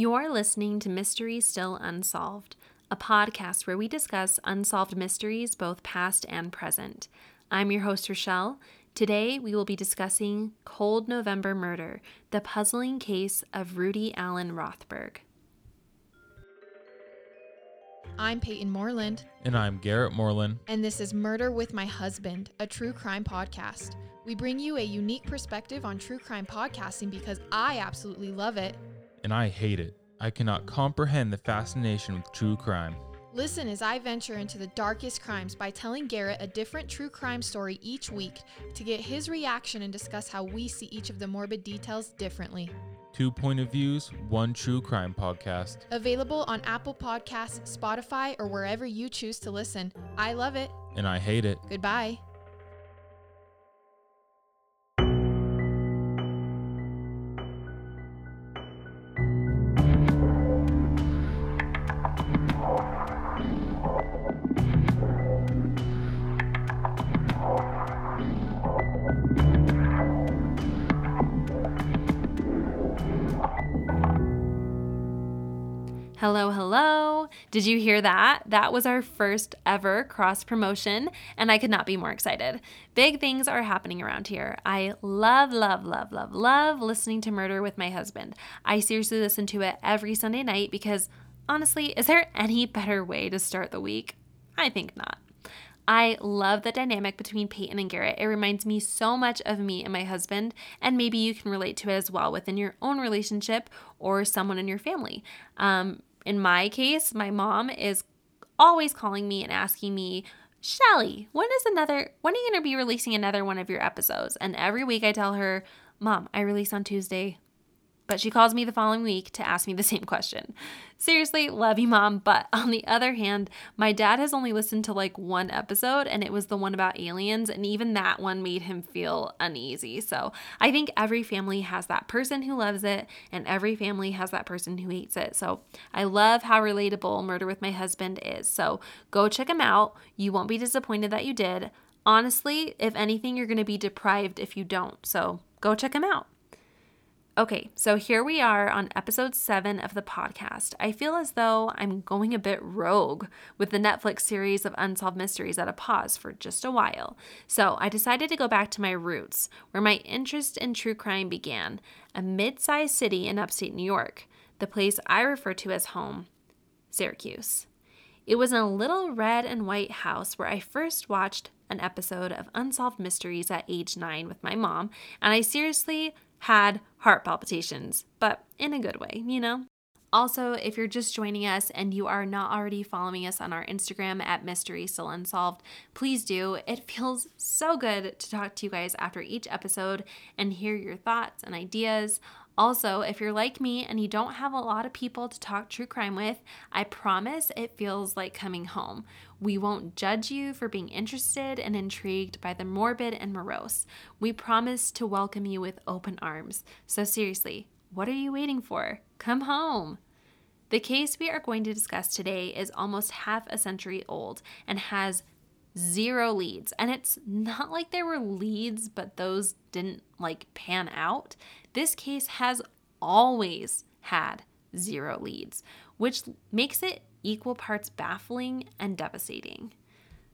You're listening to Mysteries Still Unsolved, a podcast where we discuss unsolved mysteries, both past and present. I'm your host, Rochelle. Today, we will be discussing Cold November Murder, the puzzling case of Rudy Allen Rothberg. I'm Peyton Moreland, And I'm Garrett Moreland. and this is Murder with My Husband, a true crime podcast. We bring you a unique perspective on true crime podcasting because I absolutely love it. And I hate it. I cannot comprehend the fascination with true crime. Listen as I venture into the darkest crimes by telling Garrett a different true crime story each week to get his reaction and discuss how we see each of the morbid details differently. Two point of views, one true crime podcast. Available on Apple Podcasts, Spotify, or wherever you choose to listen. I love it. And I hate it. Goodbye. Hello, hello. Did you hear that? That was our first ever cross promotion, and I could not be more excited. Big things are happening around here. I love, love, love, love, love listening to Murder with my husband. I seriously listen to it every Sunday night because honestly, is there any better way to start the week? I think not. I love the dynamic between Peyton and Garrett. It reminds me so much of me and my husband, and maybe you can relate to it as well within your own relationship or someone in your family. Um, in my case, my mom is always calling me and asking me, Shelly, when is another, when are you going to be releasing another one of your episodes? And every week I tell her, Mom, I release on Tuesday. But she calls me the following week to ask me the same question. Seriously, love you, mom. But on the other hand, my dad has only listened to like one episode, and it was the one about aliens. And even that one made him feel uneasy. So I think every family has that person who loves it, and every family has that person who hates it. So I love how relatable Murder with My Husband is. So go check him out. You won't be disappointed that you did. Honestly, if anything, you're going to be deprived if you don't. So go check him out. Okay, so here we are on episode seven of the podcast. I feel as though I'm going a bit rogue with the Netflix series of Unsolved Mysteries at a pause for just a while. So I decided to go back to my roots, where my interest in true crime began a mid sized city in upstate New York, the place I refer to as home, Syracuse. It was in a little red and white house where I first watched an episode of Unsolved Mysteries at age nine with my mom, and I seriously had heart palpitations, but in a good way, you know? Also, if you're just joining us and you are not already following us on our Instagram at Mystery Still Unsolved, please do. It feels so good to talk to you guys after each episode and hear your thoughts and ideas. Also, if you're like me and you don't have a lot of people to talk true crime with, I promise it feels like coming home. We won't judge you for being interested and intrigued by the morbid and morose. We promise to welcome you with open arms. So, seriously, what are you waiting for? Come home. The case we are going to discuss today is almost half a century old and has zero leads. And it's not like there were leads, but those didn't like pan out. This case has always had zero leads, which makes it equal parts baffling and devastating.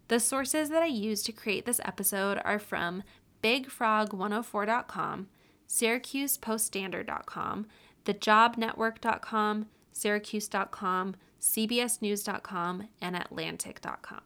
The sources that I used to create this episode are from bigfrog104.com, syracusepoststandard.com, thejobnetwork.com, syracuse.com, cbsnews.com, and atlantic.com.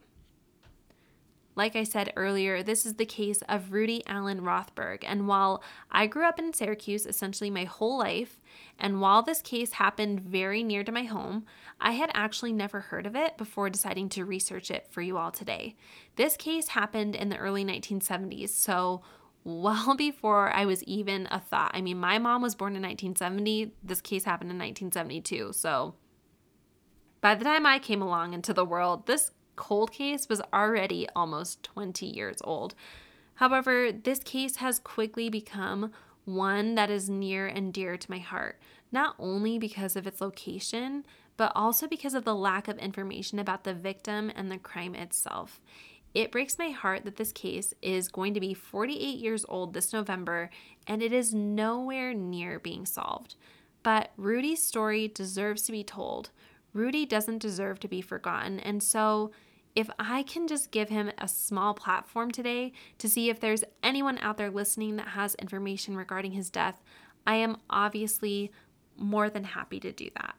Like I said earlier, this is the case of Rudy Allen Rothberg. And while I grew up in Syracuse essentially my whole life, and while this case happened very near to my home, I had actually never heard of it before deciding to research it for you all today. This case happened in the early 1970s, so well before I was even a thought. I mean, my mom was born in 1970, this case happened in 1972, so by the time I came along into the world, this cold case was already almost 20 years old. However, this case has quickly become one that is near and dear to my heart, not only because of its location, but also because of the lack of information about the victim and the crime itself. It breaks my heart that this case is going to be 48 years old this November and it is nowhere near being solved. But Rudy's story deserves to be told. Rudy doesn't deserve to be forgotten. And so, if I can just give him a small platform today to see if there's anyone out there listening that has information regarding his death, I am obviously more than happy to do that.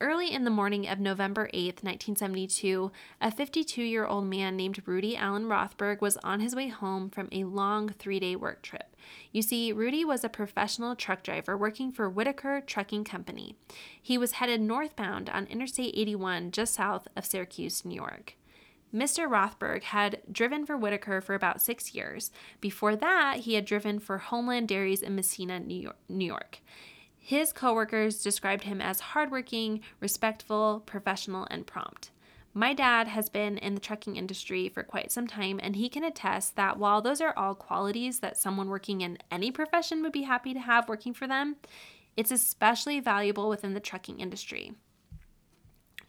Early in the morning of November 8, 1972, a 52 year old man named Rudy Allen Rothberg was on his way home from a long three day work trip. You see, Rudy was a professional truck driver working for Whitaker Trucking Company. He was headed northbound on Interstate 81 just south of Syracuse, New York. Mr. Rothberg had driven for Whitaker for about six years. Before that, he had driven for Homeland Dairies in Massena, New York. His coworkers described him as hardworking, respectful, professional, and prompt. My dad has been in the trucking industry for quite some time, and he can attest that while those are all qualities that someone working in any profession would be happy to have working for them, it's especially valuable within the trucking industry.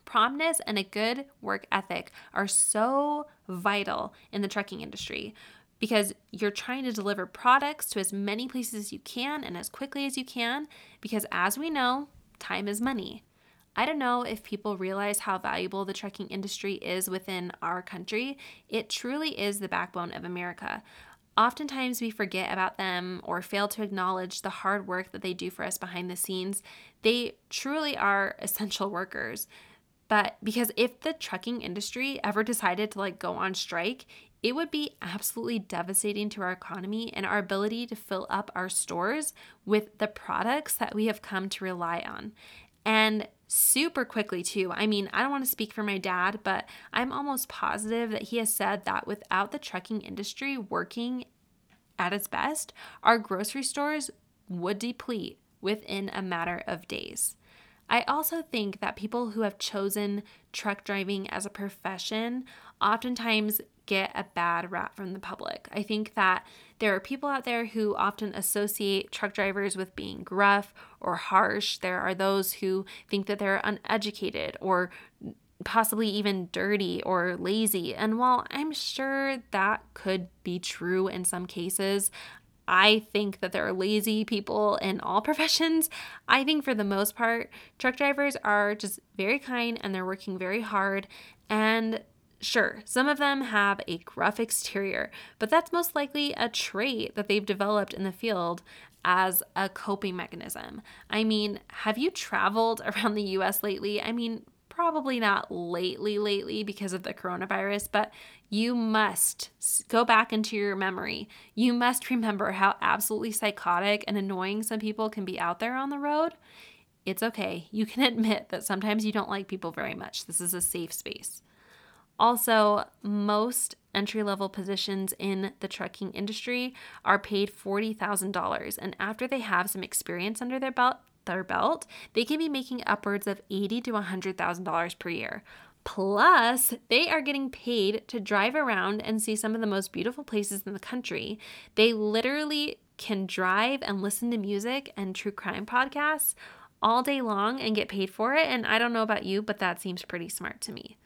Promptness and a good work ethic are so vital in the trucking industry because you're trying to deliver products to as many places as you can and as quickly as you can because as we know, time is money. I don't know if people realize how valuable the trucking industry is within our country. It truly is the backbone of America. Oftentimes, we forget about them or fail to acknowledge the hard work that they do for us behind the scenes. They truly are essential workers. But because if the trucking industry ever decided to like go on strike, it would be absolutely devastating to our economy and our ability to fill up our stores with the products that we have come to rely on. And super quickly, too. I mean, I don't want to speak for my dad, but I'm almost positive that he has said that without the trucking industry working at its best, our grocery stores would deplete within a matter of days. I also think that people who have chosen truck driving as a profession oftentimes get a bad rap from the public. I think that there are people out there who often associate truck drivers with being gruff or harsh. There are those who think that they're uneducated or possibly even dirty or lazy. And while I'm sure that could be true in some cases, I think that there are lazy people in all professions. I think for the most part, truck drivers are just very kind and they're working very hard. And Sure, some of them have a gruff exterior, but that's most likely a trait that they've developed in the field as a coping mechanism. I mean, have you traveled around the US lately? I mean, probably not lately, lately because of the coronavirus, but you must go back into your memory. You must remember how absolutely psychotic and annoying some people can be out there on the road. It's okay. You can admit that sometimes you don't like people very much. This is a safe space. Also, most entry level positions in the trucking industry are paid $40,000 and after they have some experience under their belt, their belt, they can be making upwards of 80 to $100,000 per year. Plus, they are getting paid to drive around and see some of the most beautiful places in the country. They literally can drive and listen to music and true crime podcasts all day long and get paid for it. And I don't know about you, but that seems pretty smart to me.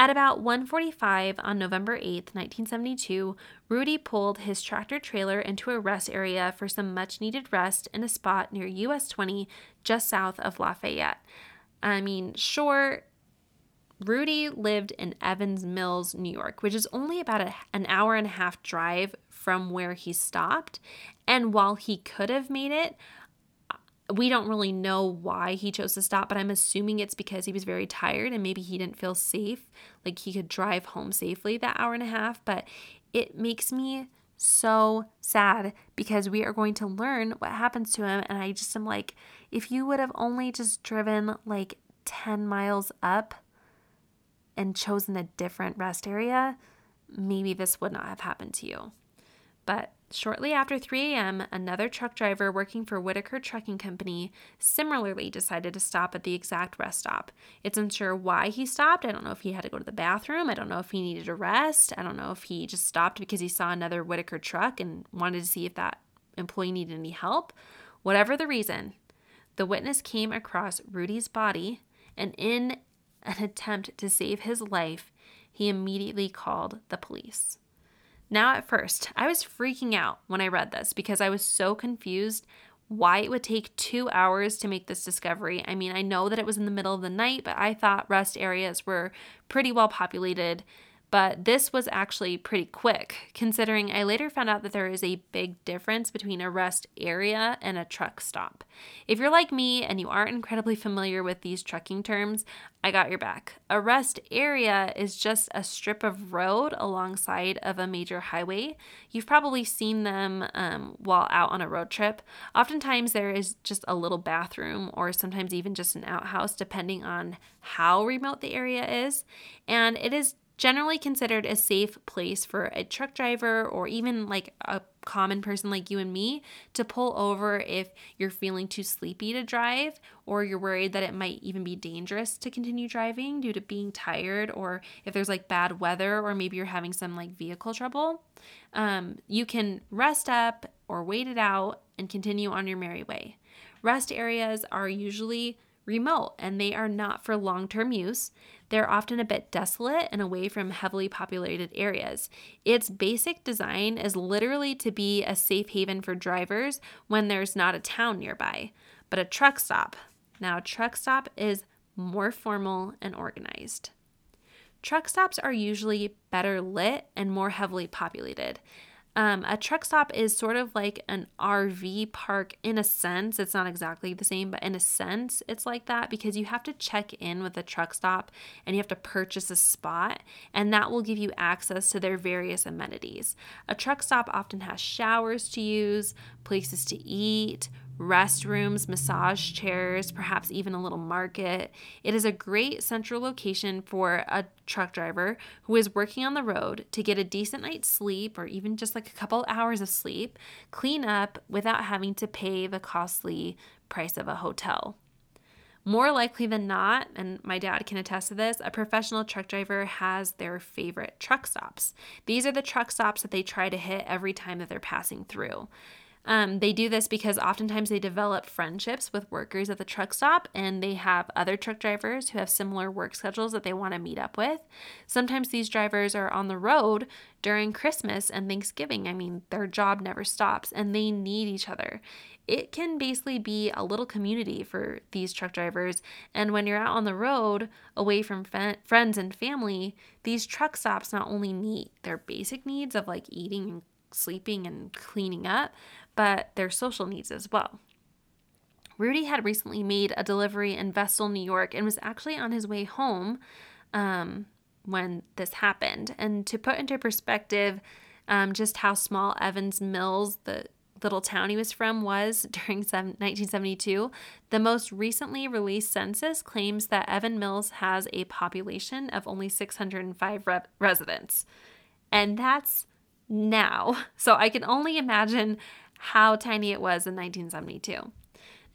At about 1:45 on November 8, 1972, Rudy pulled his tractor trailer into a rest area for some much-needed rest in a spot near US 20 just south of Lafayette. I mean, sure, Rudy lived in Evans Mills, New York, which is only about a, an hour and a half drive from where he stopped. And while he could have made it, we don't really know why he chose to stop, but I'm assuming it's because he was very tired and maybe he didn't feel safe, like he could drive home safely that hour and a half. But it makes me so sad because we are going to learn what happens to him. And I just am like, if you would have only just driven like 10 miles up and chosen a different rest area, maybe this would not have happened to you. But Shortly after 3 a.m., another truck driver working for Whitaker Trucking Company similarly decided to stop at the exact rest stop. It's unsure why he stopped. I don't know if he had to go to the bathroom. I don't know if he needed a rest. I don't know if he just stopped because he saw another Whitaker truck and wanted to see if that employee needed any help. Whatever the reason, the witness came across Rudy's body and, in an attempt to save his life, he immediately called the police. Now, at first, I was freaking out when I read this because I was so confused why it would take two hours to make this discovery. I mean, I know that it was in the middle of the night, but I thought rest areas were pretty well populated but this was actually pretty quick, considering I later found out that there is a big difference between a rest area and a truck stop. If you're like me and you aren't incredibly familiar with these trucking terms, I got your back. A rest area is just a strip of road alongside of a major highway. You've probably seen them um, while out on a road trip. Oftentimes, there is just a little bathroom or sometimes even just an outhouse, depending on how remote the area is. And it is generally considered a safe place for a truck driver or even like a common person like you and me to pull over if you're feeling too sleepy to drive or you're worried that it might even be dangerous to continue driving due to being tired or if there's like bad weather or maybe you're having some like vehicle trouble. Um, you can rest up or wait it out and continue on your merry way. Rest areas are usually remote and they are not for long term use. They're often a bit desolate and away from heavily populated areas. Its basic design is literally to be a safe haven for drivers when there's not a town nearby. But a truck stop, now, a truck stop is more formal and organized. Truck stops are usually better lit and more heavily populated. Um, a truck stop is sort of like an RV park in a sense. It's not exactly the same, but in a sense, it's like that because you have to check in with a truck stop and you have to purchase a spot, and that will give you access to their various amenities. A truck stop often has showers to use, places to eat, restrooms, massage chairs, perhaps even a little market. It is a great central location for a truck driver who is working on the road to get a decent night's sleep or even just like a couple hours of sleep, clean up without having to pay the costly price of a hotel. More likely than not, and my dad can attest to this, a professional truck driver has their favorite truck stops. These are the truck stops that they try to hit every time that they're passing through. Um, they do this because oftentimes they develop friendships with workers at the truck stop and they have other truck drivers who have similar work schedules that they want to meet up with. Sometimes these drivers are on the road during Christmas and Thanksgiving. I mean, their job never stops and they need each other. It can basically be a little community for these truck drivers. And when you're out on the road, away from friends and family, these truck stops not only meet their basic needs of like eating and sleeping and cleaning up, but their social needs as well. Rudy had recently made a delivery in Vestal, New York, and was actually on his way home um, when this happened. And to put into perspective um, just how small Evans Mills, the little town he was from, was during 1972, the most recently released census claims that Evan Mills has a population of only 605 re- residents. And that's now. So I can only imagine how tiny it was in 1972.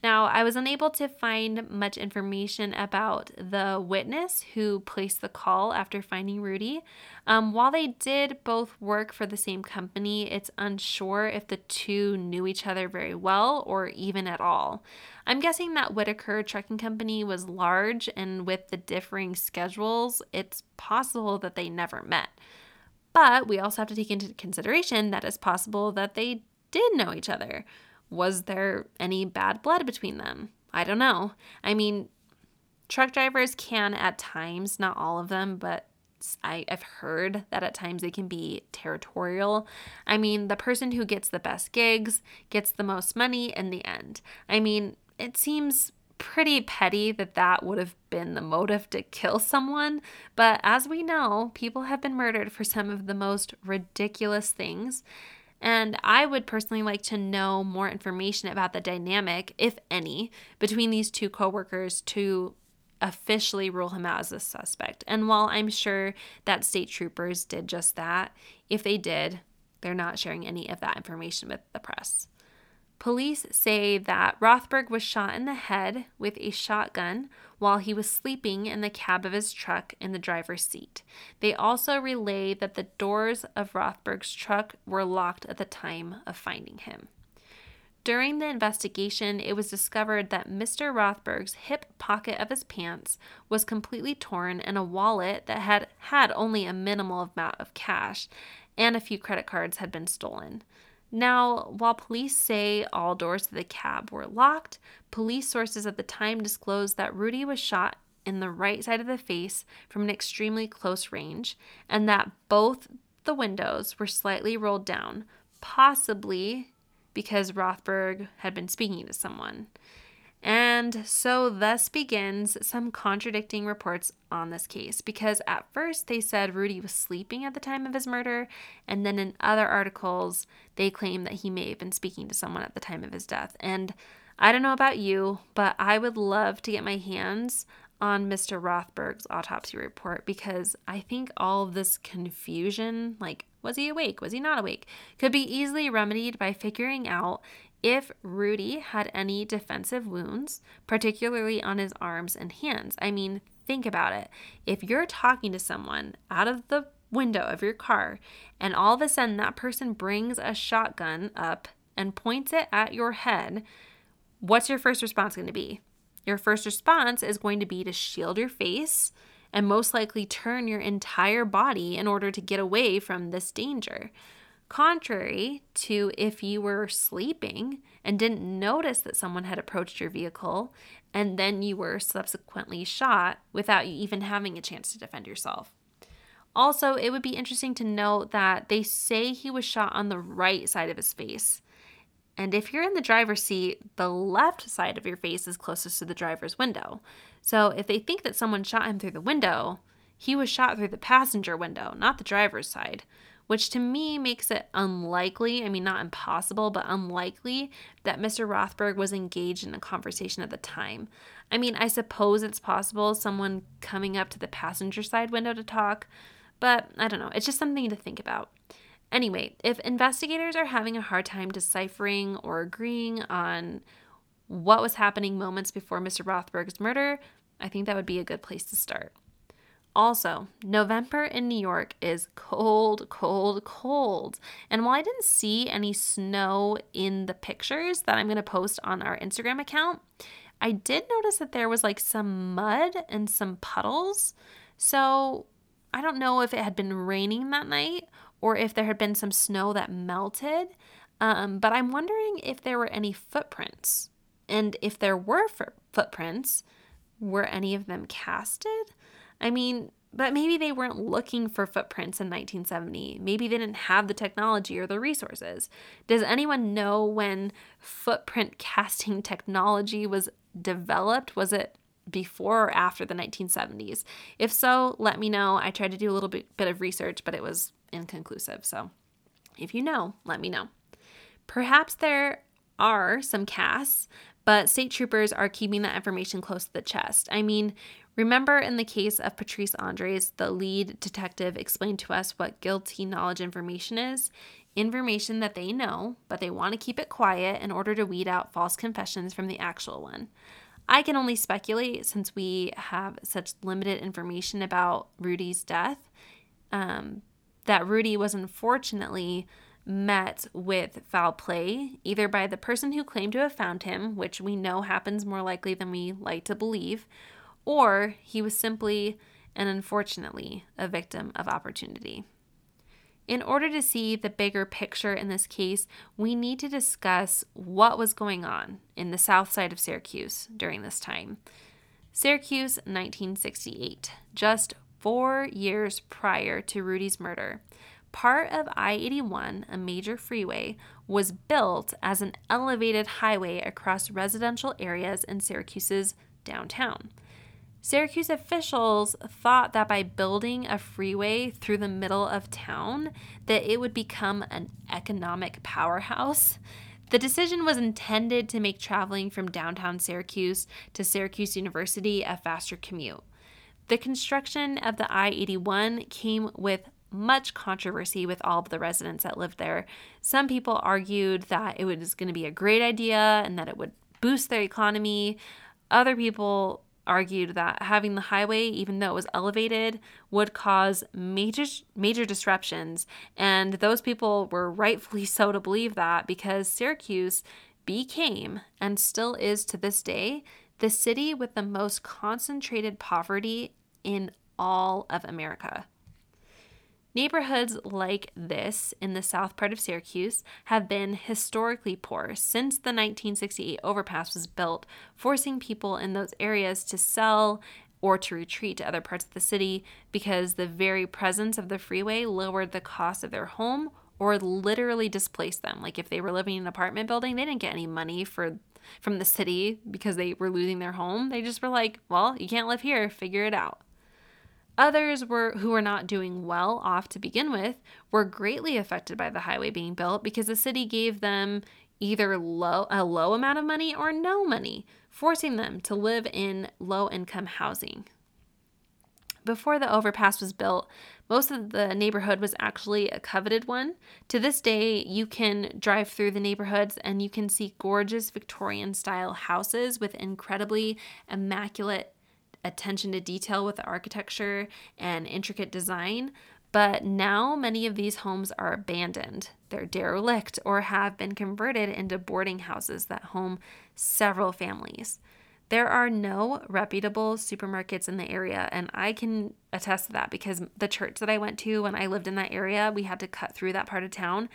Now, I was unable to find much information about the witness who placed the call after finding Rudy. Um, while they did both work for the same company, it's unsure if the two knew each other very well or even at all. I'm guessing that Whitaker Trucking Company was large, and with the differing schedules, it's possible that they never met. But we also have to take into consideration that it's possible that they did know each other. Was there any bad blood between them? I don't know. I mean, truck drivers can at times, not all of them, but I, have heard that at times they can be territorial. I mean, the person who gets the best gigs gets the most money in the end. I mean, it seems pretty petty that that would have been the motive to kill someone, but as we know, people have been murdered for some of the most ridiculous things. And I would personally like to know more information about the dynamic, if any, between these two coworkers to officially rule him out as a suspect. And while I'm sure that state troopers did just that, if they did, they're not sharing any of that information with the press. Police say that Rothberg was shot in the head with a shotgun while he was sleeping in the cab of his truck in the driver's seat. They also relay that the doors of Rothberg's truck were locked at the time of finding him. During the investigation, it was discovered that Mr. Rothberg's hip pocket of his pants was completely torn and a wallet that had had only a minimal amount of cash and a few credit cards had been stolen. Now, while police say all doors to the cab were locked, police sources at the time disclosed that Rudy was shot in the right side of the face from an extremely close range and that both the windows were slightly rolled down, possibly because Rothberg had been speaking to someone. And so, thus begins some contradicting reports on this case because at first they said Rudy was sleeping at the time of his murder, and then in other articles, they claim that he may have been speaking to someone at the time of his death. And I don't know about you, but I would love to get my hands on Mr. Rothberg's autopsy report because I think all of this confusion, like was he awake, was he not awake, could be easily remedied by figuring out if Rudy had any defensive wounds, particularly on his arms and hands. I mean, think about it. If you're talking to someone out of the window of your car and all of a sudden that person brings a shotgun up and points it at your head, what's your first response going to be? Your first response is going to be to shield your face and most likely turn your entire body in order to get away from this danger. Contrary to if you were sleeping and didn't notice that someone had approached your vehicle and then you were subsequently shot without you even having a chance to defend yourself. Also, it would be interesting to note that they say he was shot on the right side of his face. And if you're in the driver's seat, the left side of your face is closest to the driver's window. So if they think that someone shot him through the window, he was shot through the passenger window, not the driver's side which to me makes it unlikely, I mean, not impossible, but unlikely that Mr. Rothberg was engaged in a conversation at the time. I mean, I suppose it's possible someone coming up to the passenger side window to talk, but I don't know. It's just something to think about. Anyway, if investigators are having a hard time deciphering or agreeing on what was happening moments before Mr. Rothberg's murder, I think that would be a good place to start. Also, November in New York is cold, cold, cold. And while I didn't see any snow in the pictures that I'm going to post on our Instagram account, I did notice that there was like some mud and some puddles. So I don't know if it had been raining that night or if there had been some snow that melted. Um, but I'm wondering if there were any footprints. And if there were footprints, were any of them casted? I mean, but maybe they weren't looking for footprints in 1970. Maybe they didn't have the technology or the resources. Does anyone know when footprint casting technology was developed? Was it before or after the 1970s? If so, let me know. I tried to do a little bit, bit of research, but it was inconclusive. So if you know, let me know. Perhaps there are some casts, but state troopers are keeping that information close to the chest. I mean, Remember in the case of Patrice Endres, the lead detective explained to us what guilty knowledge information is information that they know, but they want to keep it quiet in order to weed out false confessions from the actual one. I can only speculate since we have such limited information about Rudy's death um, that Rudy was unfortunately met with foul play, either by the person who claimed to have found him, which we know happens more likely than we like to believe, or he was simply and unfortunately a victim of opportunity. In order to see the bigger picture in this case, we need to discuss what was going on in the south side of Syracuse during this time. Syracuse, 1968, just four years prior to Rudy's murder. Part of I 81, a major freeway, was built as an elevated highway across residential areas in Syracuse's downtown. Syracuse officials thought that by building a freeway through the middle of town that it would become an economic powerhouse. The decision was intended to make traveling from downtown Syracuse to Syracuse University a faster commute. The construction of the I 81 came with much controversy with all of the residents that lived there. Some people argued that it was going to be a great idea and that it would boost their economy. Other people argued that having the highway, even though it was elevated, would cause major major disruptions, and those people were rightfully so to believe that because Syracuse became and still is to this day the city with the most concentrated poverty in all of America. Neighborhoods like this in the south part of Syracuse have been historically poor since the 1968 overpass was built, forcing people in those areas to sell or to retreat to other parts of the city because the very presence of the freeway lowered the cost of their home or literally displaced them. Like if they were living in an apartment building, they didn't get any money for from the city because they were losing their home. They just were like, "Well, you can't live here, figure it out." Others were who were not doing well off to begin with were greatly affected by the highway being built because the city gave them either low a low amount of money or no money, forcing them to live in low income housing. Before the overpass was built, most of the neighborhood was actually a coveted one. To this day, you can drive through the neighborhoods and you can see gorgeous Victorian style houses with incredibly immaculate attention to detail with the architecture and intricate design. But now many of these homes are abandoned. They're derelict or have been converted into boarding houses that home several families. There are no reputable supermarkets in the area, and I can attest to that because the church that I went to when I lived in that area, we had to cut through that part of town,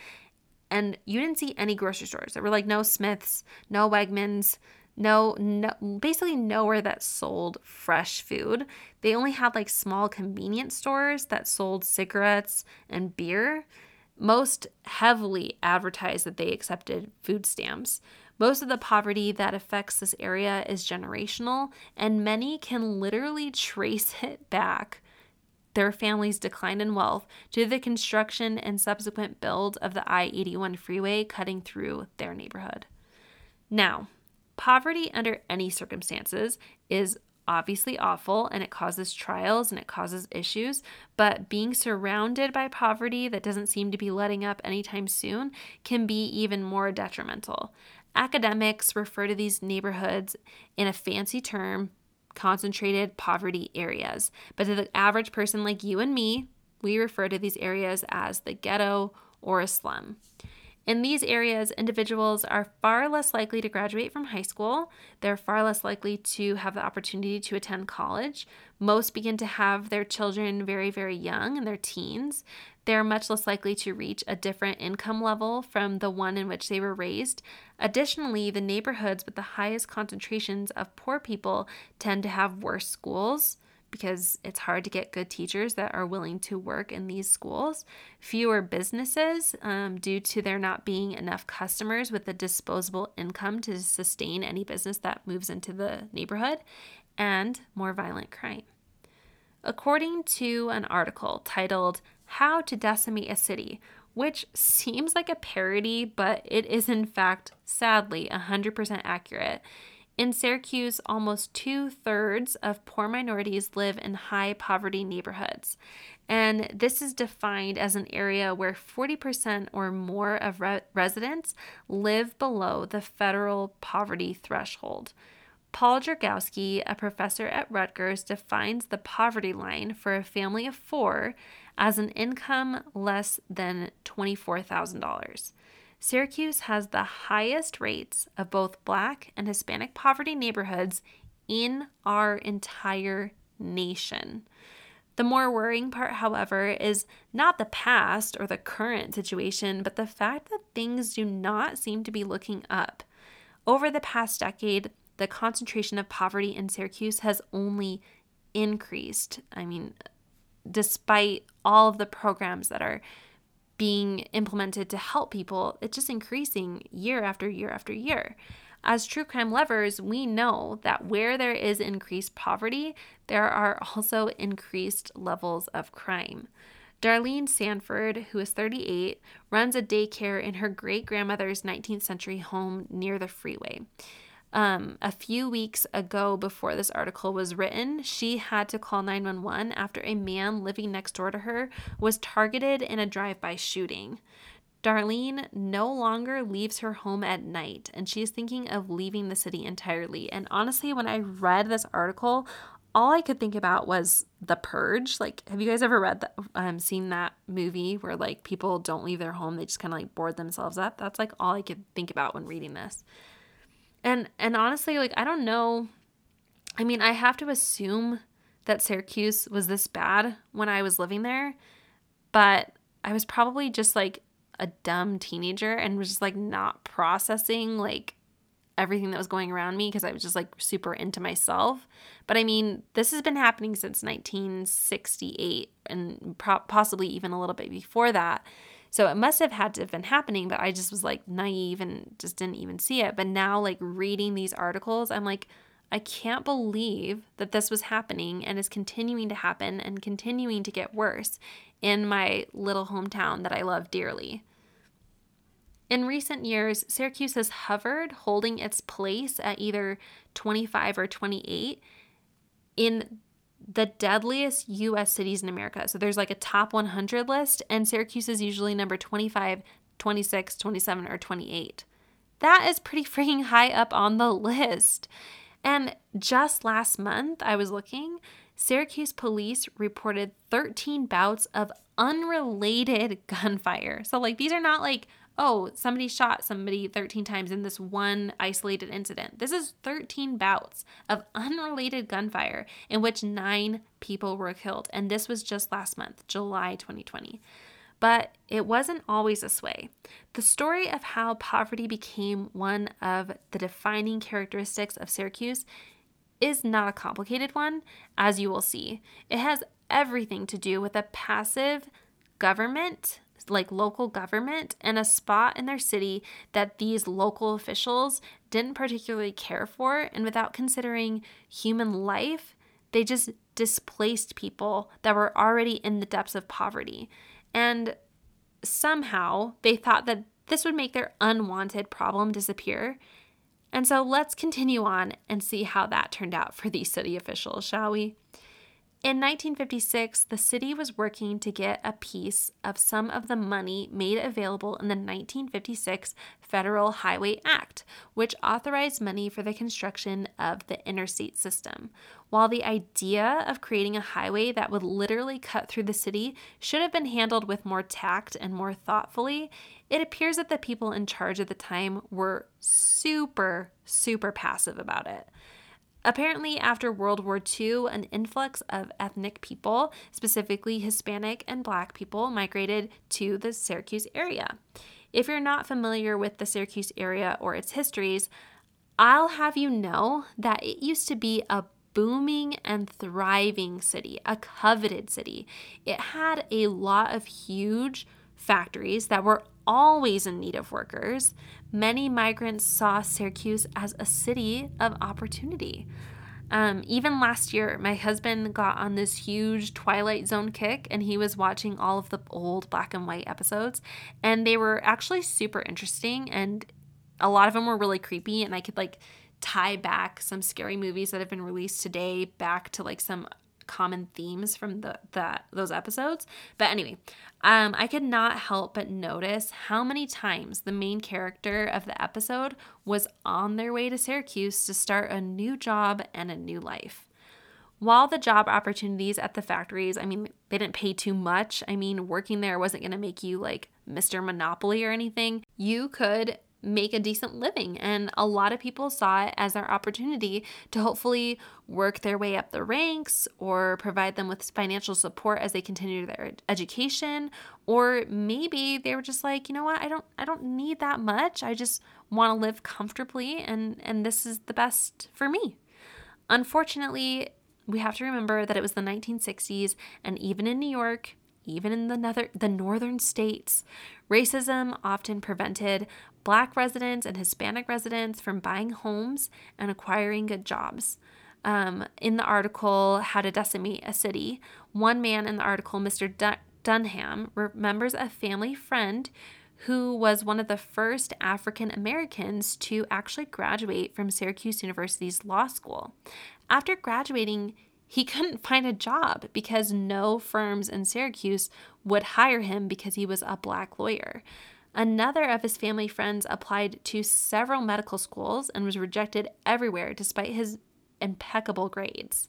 and you didn't see any grocery stores. There were like no Smiths, no Wegmans, no, no basically nowhere that sold fresh food. They only had like small convenience stores that sold cigarettes and beer. Most heavily advertised that they accepted food stamps. Most of the poverty that affects this area is generational, and many can literally trace it back their family's decline in wealth to the construction and subsequent build of the I 81 freeway cutting through their neighborhood. Now, Poverty under any circumstances is obviously awful and it causes trials and it causes issues, but being surrounded by poverty that doesn't seem to be letting up anytime soon can be even more detrimental. Academics refer to these neighborhoods in a fancy term, concentrated poverty areas. But to the average person like you and me, we refer to these areas as the ghetto or a slum. In these areas, individuals are far less likely to graduate from high school. They're far less likely to have the opportunity to attend college. Most begin to have their children very, very young in their teens. They're much less likely to reach a different income level from the one in which they were raised. Additionally, the neighborhoods with the highest concentrations of poor people tend to have worse schools because it's hard to get good teachers that are willing to work in these schools. Fewer businesses um, due to there not being enough customers with the disposable income to sustain any business that moves into the neighborhood, and more violent crime. According to an article titled How to Decimate a City, which seems like a parody, but it is in fact sadly 100% accurate. In Syracuse, almost two thirds of poor minorities live in high poverty neighborhoods. And this is defined as an area where 40% or more of re- residents live below the federal poverty threshold. Paul Jargowsky, a professor at Rutgers, defines the poverty line for a family of four as an income less than $24,000. Syracuse has the highest rates of both black and Hispanic poverty neighborhoods in our entire nation. The more worrying part, however, is not the past or the current situation, but the fact that things do not seem to be looking up. Over the past decade, the concentration of poverty in Syracuse has only increased. I mean, despite all of the programs that are being implemented to help people, it's just increasing year after year after year. As true crime lovers, we know that where there is increased poverty, there are also increased levels of crime. Darlene Sanford, who is 38, runs a daycare in her great grandmother's 19th century home near the freeway. Um, a few weeks ago, before this article was written, she had to call 911 after a man living next door to her was targeted in a drive by shooting. Darlene no longer leaves her home at night and she is thinking of leaving the city entirely. And honestly, when I read this article, all I could think about was The Purge. Like, have you guys ever read that, um, seen that movie where like people don't leave their home, they just kind of like board themselves up? That's like all I could think about when reading this. And and honestly, like I don't know. I mean, I have to assume that Syracuse was this bad when I was living there, but I was probably just like a dumb teenager and was just like not processing like everything that was going around me because I was just like super into myself. But I mean, this has been happening since 1968 and pro- possibly even a little bit before that. So it must have had to have been happening, but I just was like naive and just didn't even see it. But now, like reading these articles, I'm like, I can't believe that this was happening and is continuing to happen and continuing to get worse in my little hometown that I love dearly. In recent years, Syracuse has hovered, holding its place at either 25 or 28 in the deadliest US cities in America. So there's like a top 100 list, and Syracuse is usually number 25, 26, 27, or 28. That is pretty freaking high up on the list. And just last month, I was looking, Syracuse police reported 13 bouts of unrelated gunfire. So, like, these are not like, oh, somebody shot somebody 13 times in this one isolated incident. This is 13 bouts of unrelated gunfire in which nine people were killed. And this was just last month, July 2020. But it wasn't always this way. The story of how poverty became one of the defining characteristics of Syracuse is not a complicated one, as you will see. It has everything to do with a passive government, like local government, and a spot in their city that these local officials didn't particularly care for. And without considering human life, they just displaced people that were already in the depths of poverty. And somehow they thought that this would make their unwanted problem disappear. And so let's continue on and see how that turned out for these city officials, shall we? In 1956, the city was working to get a piece of some of the money made available in the 1956 Federal Highway Act, which authorized money for the construction of the interstate system. While the idea of creating a highway that would literally cut through the city should have been handled with more tact and more thoughtfully, it appears that the people in charge at the time were super, super passive about it. Apparently, after World War II, an influx of ethnic people, specifically Hispanic and Black people, migrated to the Syracuse area. If you're not familiar with the Syracuse area or its histories, I'll have you know that it used to be a booming and thriving city, a coveted city. It had a lot of huge factories that were always in need of workers, many migrants saw Syracuse as a city of opportunity. Um, even last year, my husband got on this huge Twilight Zone kick and he was watching all of the old black and white episodes. And they were actually super interesting. And a lot of them were really creepy. And I could like tie back some scary movies that have been released today back to like some common themes from the, those episodes. But anyway, um, I could not help but notice how many times the main character of the episode was on their way to Syracuse to start a new job and a new life. While the job opportunities at the factories, I mean, they didn't pay too much. I mean, working there wasn't going to make you like Mr. Monopoly or anything. You could make a decent living. And a lot of people saw it as their opportunity to hopefully work their way up the ranks or provide them with financial support as they continue their education. Or maybe they were just like, you know what, I don't I don't need that much. I just want to live comfortably and and this is the best for me. Unfortunately, we have to remember that it was the 1960s and even in New York, even in the, nether, the northern states, racism often prevented Black residents and Hispanic residents from buying homes and acquiring good jobs. Um, in the article, How to Decimate a City, one man in the article, Mr. Dun- Dunham, remembers a family friend who was one of the first African Americans to actually graduate from Syracuse University's law school. After graduating, he couldn't find a job because no firms in Syracuse would hire him because he was a black lawyer. Another of his family friends applied to several medical schools and was rejected everywhere despite his impeccable grades.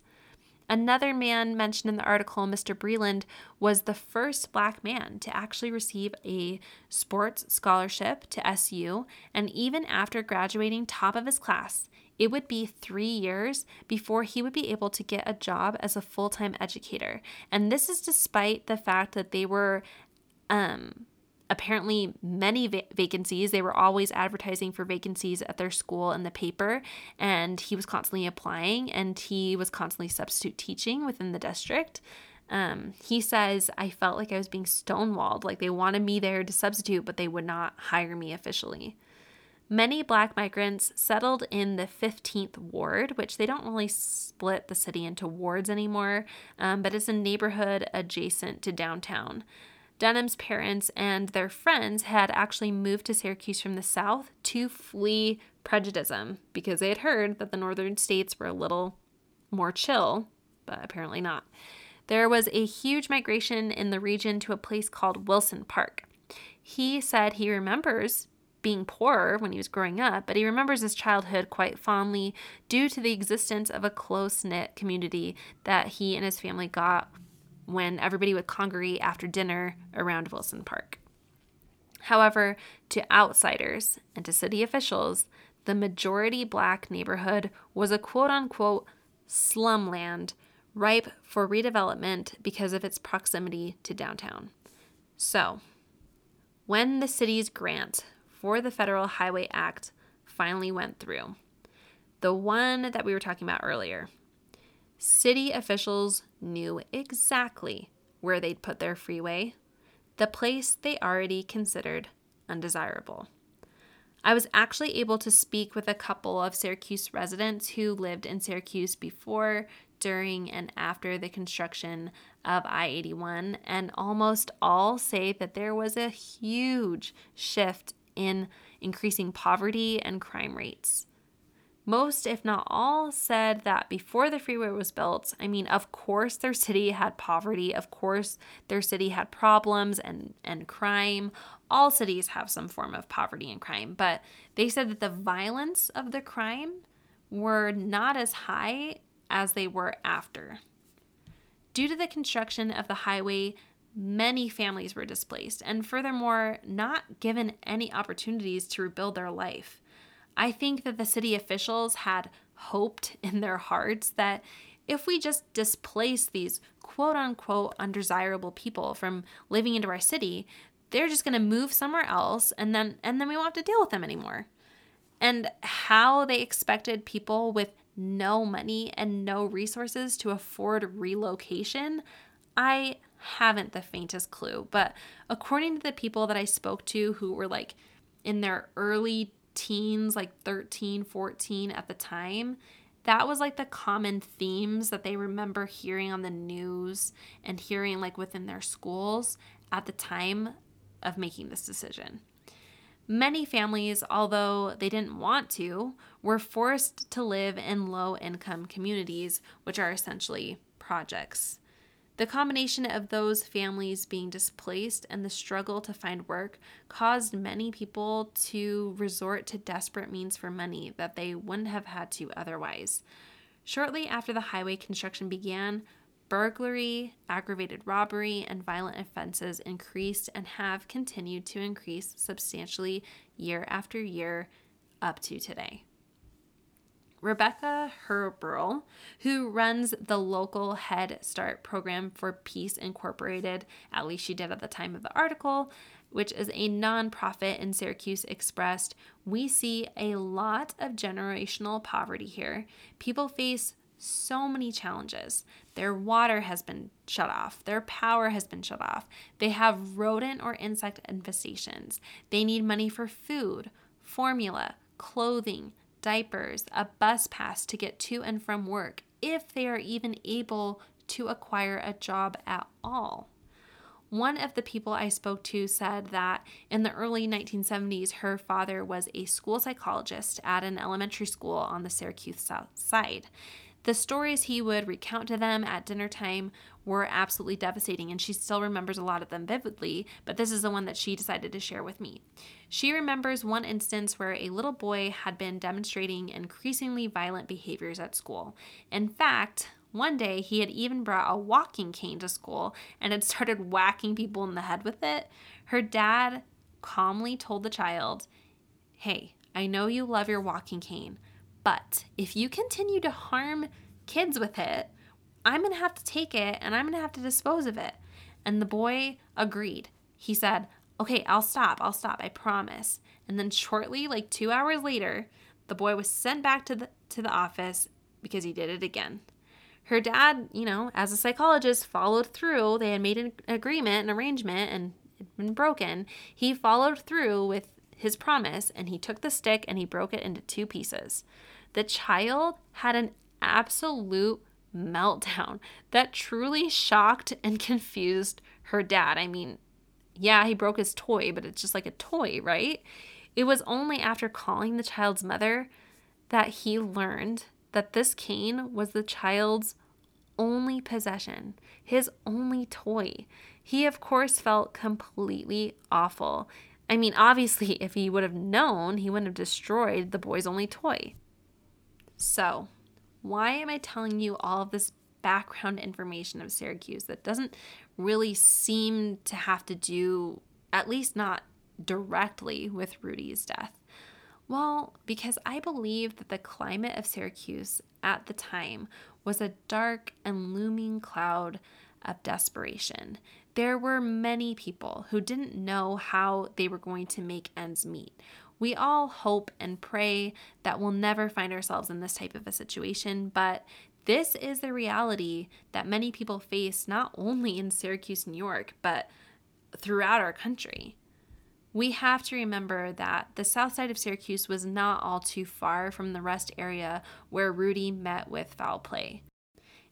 Another man mentioned in the article, Mr. Breland, was the first black man to actually receive a sports scholarship to SU, and even after graduating top of his class, it would be three years before he would be able to get a job as a full time educator. And this is despite the fact that they were um, apparently many va- vacancies. They were always advertising for vacancies at their school in the paper, and he was constantly applying and he was constantly substitute teaching within the district. Um, he says, I felt like I was being stonewalled, like they wanted me there to substitute, but they would not hire me officially. Many black migrants settled in the 15th ward, which they don't really split the city into wards anymore, um, but it's a neighborhood adjacent to downtown. Dunham's parents and their friends had actually moved to Syracuse from the south to flee prejudice because they had heard that the northern states were a little more chill, but apparently not. There was a huge migration in the region to a place called Wilson Park. He said he remembers being poor when he was growing up, but he remembers his childhood quite fondly due to the existence of a close knit community that he and his family got when everybody would congregate after dinner around Wilson Park. However, to outsiders and to city officials, the majority black neighborhood was a quote unquote slumland ripe for redevelopment because of its proximity to downtown. So, when the city's grant for the Federal Highway Act finally went through. The one that we were talking about earlier. City officials knew exactly where they'd put their freeway, the place they already considered undesirable. I was actually able to speak with a couple of Syracuse residents who lived in Syracuse before, during, and after the construction of I 81, and almost all say that there was a huge shift in increasing poverty and crime rates. Most, if not all, said that before the freeway was built, I mean, of course their city had poverty, of course their city had problems and, and crime. All cities have some form of poverty and crime, but they said that the violence of the crime were not as high as they were after. Due to the construction of the highway, many families were displaced and, furthermore, not given any opportunities to rebuild their life. I think that the city officials had hoped in their hearts that if we just displace these quote unquote undesirable people from living into our city, they're just going to move somewhere else and then and then we won't have to deal with them anymore. And how they expected people with no money and no resources to afford relocation, I haven't the faintest clue. But according to the people that I spoke to who were like in their early teens, like 13, 14 at the time, that was like the common themes that they remember hearing on the news and hearing like within their schools at the time of making this decision. Many families, although they didn't want to, were forced to live in low income communities, which are essentially projects. The combination of those families being displaced and the struggle to find work caused many people to resort to desperate means for money that they wouldn't have had to otherwise. Shortly after the highway construction began, burglary, aggravated robbery, and violent offenses increased and have continued to increase substantially year after year up to today. Rebecca Herberl, who runs the local Head Start program for Peace Incorporated, at least she did at the time of the article, which is a nonprofit in Syracuse, expressed we see a lot of generational poverty here. People face so many challenges. Their water has been shut off, their power has been shut off, they have rodent or insect infestations, they need money for food, formula, clothing diapers, a bus pass to get to and from work, if they are even able to acquire a job at all. One of the people I spoke to said that in the early 1970s, her father was a school psychologist at an elementary school on the Syracuse South Side. The stories he would recount to them at dinner time were absolutely devastating, and she still remembers a lot of them vividly, but this is the one that she decided to share with me. She remembers one instance where a little boy had been demonstrating increasingly violent behaviors at school. In fact, one day he had even brought a walking cane to school and had started whacking people in the head with it. Her dad calmly told the child, Hey, I know you love your walking cane, But if you continue to harm kids with it, I'm going to have to take it and I'm going to have to dispose of it. And the boy agreed. He said, Okay, I'll stop. I'll stop. I promise. And then shortly, like 2 hours later, the boy was sent back to the to the office because he did it again. Her dad, you know, as a psychologist, followed through. They had made an agreement, an arrangement, and it had been broken. He followed through with his promise and he took the stick and he broke it into two pieces. The child had an absolute meltdown that truly shocked and confused her dad. I mean, yeah, he broke his toy, but it's just like a toy, right? It was only after calling the child's mother that he learned that this cane was the child's only possession, his only toy. He, of course, felt completely awful. I mean, obviously, if he would have known, he wouldn't have destroyed the boy's only toy. So, why am I telling you all of this background information of Syracuse that doesn't really seem to have to do, at least not directly, with Rudy's death? Well, because I believe that the climate of Syracuse at the time was a dark and looming cloud of desperation. There were many people who didn't know how they were going to make ends meet. We all hope and pray that we'll never find ourselves in this type of a situation, but this is the reality that many people face not only in Syracuse, New York, but throughout our country. We have to remember that the south side of Syracuse was not all too far from the rest area where Rudy met with foul play.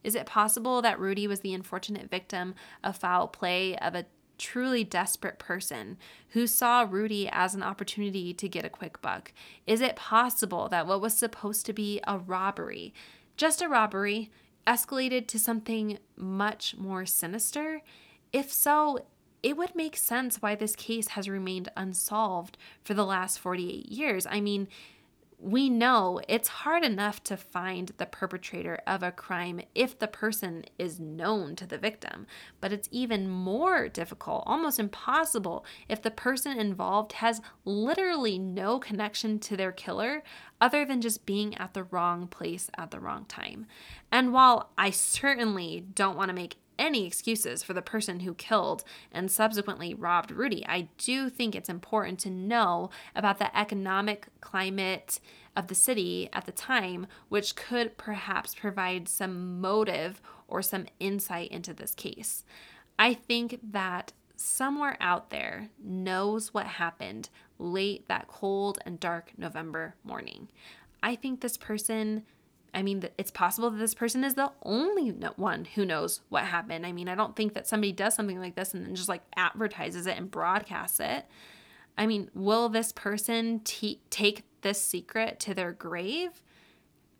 Is it possible that Rudy was the unfortunate victim of foul play of a truly desperate person who saw Rudy as an opportunity to get a quick buck? Is it possible that what was supposed to be a robbery, just a robbery, escalated to something much more sinister? If so, it would make sense why this case has remained unsolved for the last 48 years. I mean, we know it's hard enough to find the perpetrator of a crime if the person is known to the victim, but it's even more difficult, almost impossible, if the person involved has literally no connection to their killer other than just being at the wrong place at the wrong time. And while I certainly don't want to make any excuses for the person who killed and subsequently robbed Rudy. I do think it's important to know about the economic climate of the city at the time, which could perhaps provide some motive or some insight into this case. I think that somewhere out there knows what happened late that cold and dark November morning. I think this person I mean, it's possible that this person is the only one who knows what happened. I mean, I don't think that somebody does something like this and then just like advertises it and broadcasts it. I mean, will this person take this secret to their grave?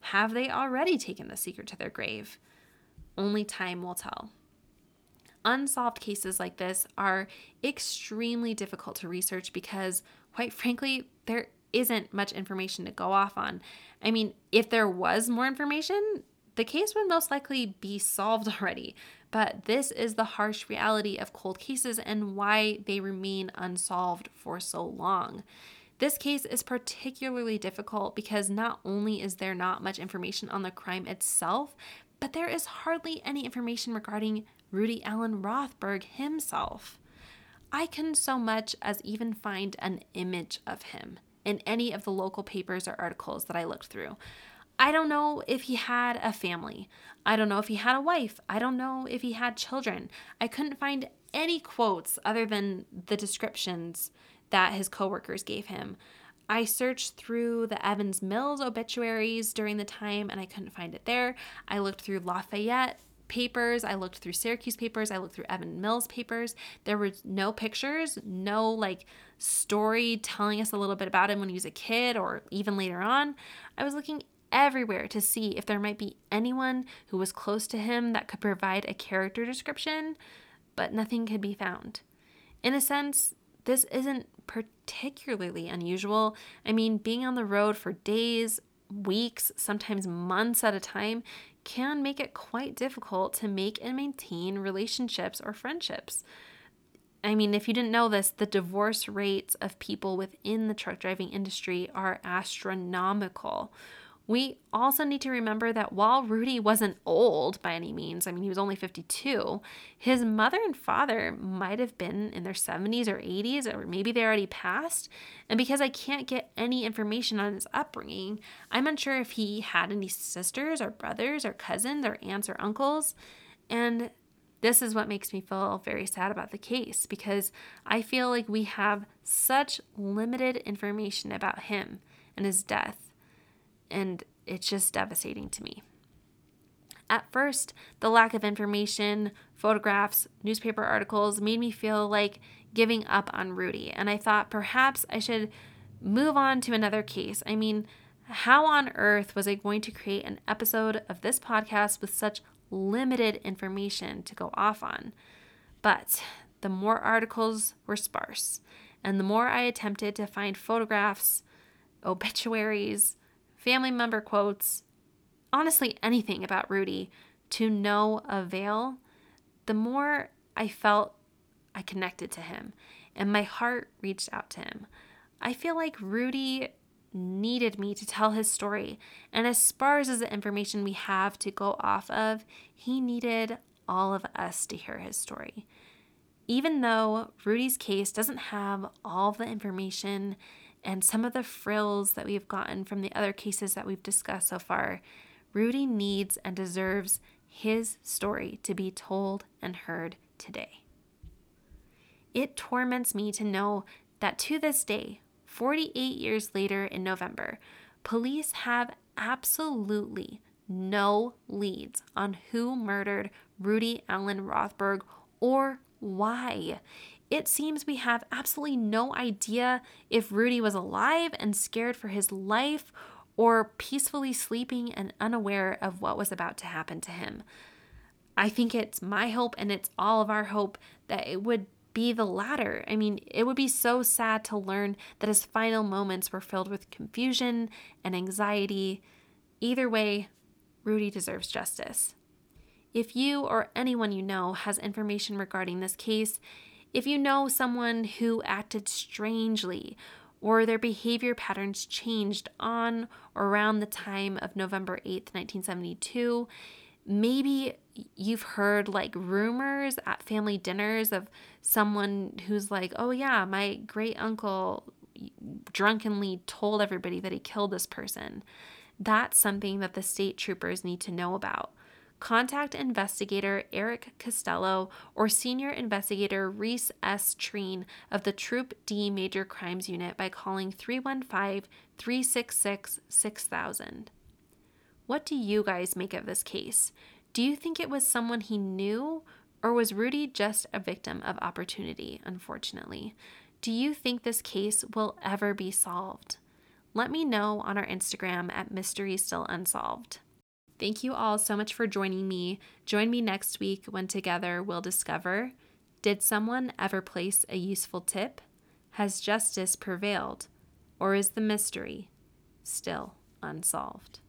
Have they already taken the secret to their grave? Only time will tell. Unsolved cases like this are extremely difficult to research because, quite frankly, there isn't much information to go off on. I mean, if there was more information, the case would most likely be solved already. But this is the harsh reality of cold cases and why they remain unsolved for so long. This case is particularly difficult because not only is there not much information on the crime itself, but there is hardly any information regarding Rudy Allen Rothberg himself. I can't so much as even find an image of him in any of the local papers or articles that I looked through. I don't know if he had a family. I don't know if he had a wife. I don't know if he had children. I couldn't find any quotes other than the descriptions that his coworkers gave him. I searched through the Evans Mills obituaries during the time and I couldn't find it there. I looked through Lafayette papers, I looked through Syracuse papers, I looked through Evans Mills papers. There were no pictures, no like story telling us a little bit about him when he was a kid or even later on. I was looking everywhere to see if there might be anyone who was close to him that could provide a character description, but nothing could be found. In a sense, this isn't particularly unusual. I mean, being on the road for days, weeks, sometimes months at a time can make it quite difficult to make and maintain relationships or friendships. I mean, if you didn't know this, the divorce rates of people within the truck driving industry are astronomical. We also need to remember that while Rudy wasn't old by any means, I mean, he was only 52, his mother and father might have been in their 70s or 80s, or maybe they already passed. And because I can't get any information on his upbringing, I'm unsure if he had any sisters or brothers or cousins or aunts or uncles. And this is what makes me feel very sad about the case because I feel like we have such limited information about him and his death and it's just devastating to me. At first, the lack of information, photographs, newspaper articles made me feel like giving up on Rudy, and I thought perhaps I should move on to another case. I mean, how on earth was I going to create an episode of this podcast with such limited information to go off on? But the more articles were sparse, and the more I attempted to find photographs, obituaries, family member quotes, honestly anything about Rudy to no avail, the more I felt I connected to him and my heart reached out to him. I feel like Rudy needed me to tell his story, and as sparse as the information we have to go off of, he needed all of us to hear his story. Even though Rudy's case doesn't have all the information and some of the frills that we've gotten from the other cases that we've discussed so far, Rudy needs and deserves his story to be told and heard today. It torments me to know that to this day, 48 years later in November, police have absolutely no leads on who murdered Rudy Allen Rothberg or why. It seems we have absolutely no idea if Rudy was alive and scared for his life or peacefully sleeping and unaware of what was about to happen to him. I think it's my hope and it's all of our hope that it would be the latter. I mean, it would be so sad to learn that his final moments were filled with confusion and anxiety. Either way, Rudy deserves justice. If you or anyone you know has information regarding this case, if you know someone who acted strangely or their behavior patterns changed on or around the time of November 8th, 1972, maybe you've heard like rumors at family dinners of someone who's like, oh, yeah, my great uncle drunkenly told everybody that he killed this person. That's something that the state troopers need to know about contact investigator Eric Costello or senior investigator Reese S. Treen of the Troop D Major Crimes Unit by calling 315 366 6000. What do you guys make of this case? Do you think it was someone he knew, or was Rudy just a victim of opportunity, unfortunately? Do you think this case will ever be solved? Let me know on our Instagram at Mystery Still Unsolved. Thank you all so much for joining me. Join me next week when together we'll discover Did someone ever place a useful tip? Has justice prevailed? Or is the mystery still unsolved?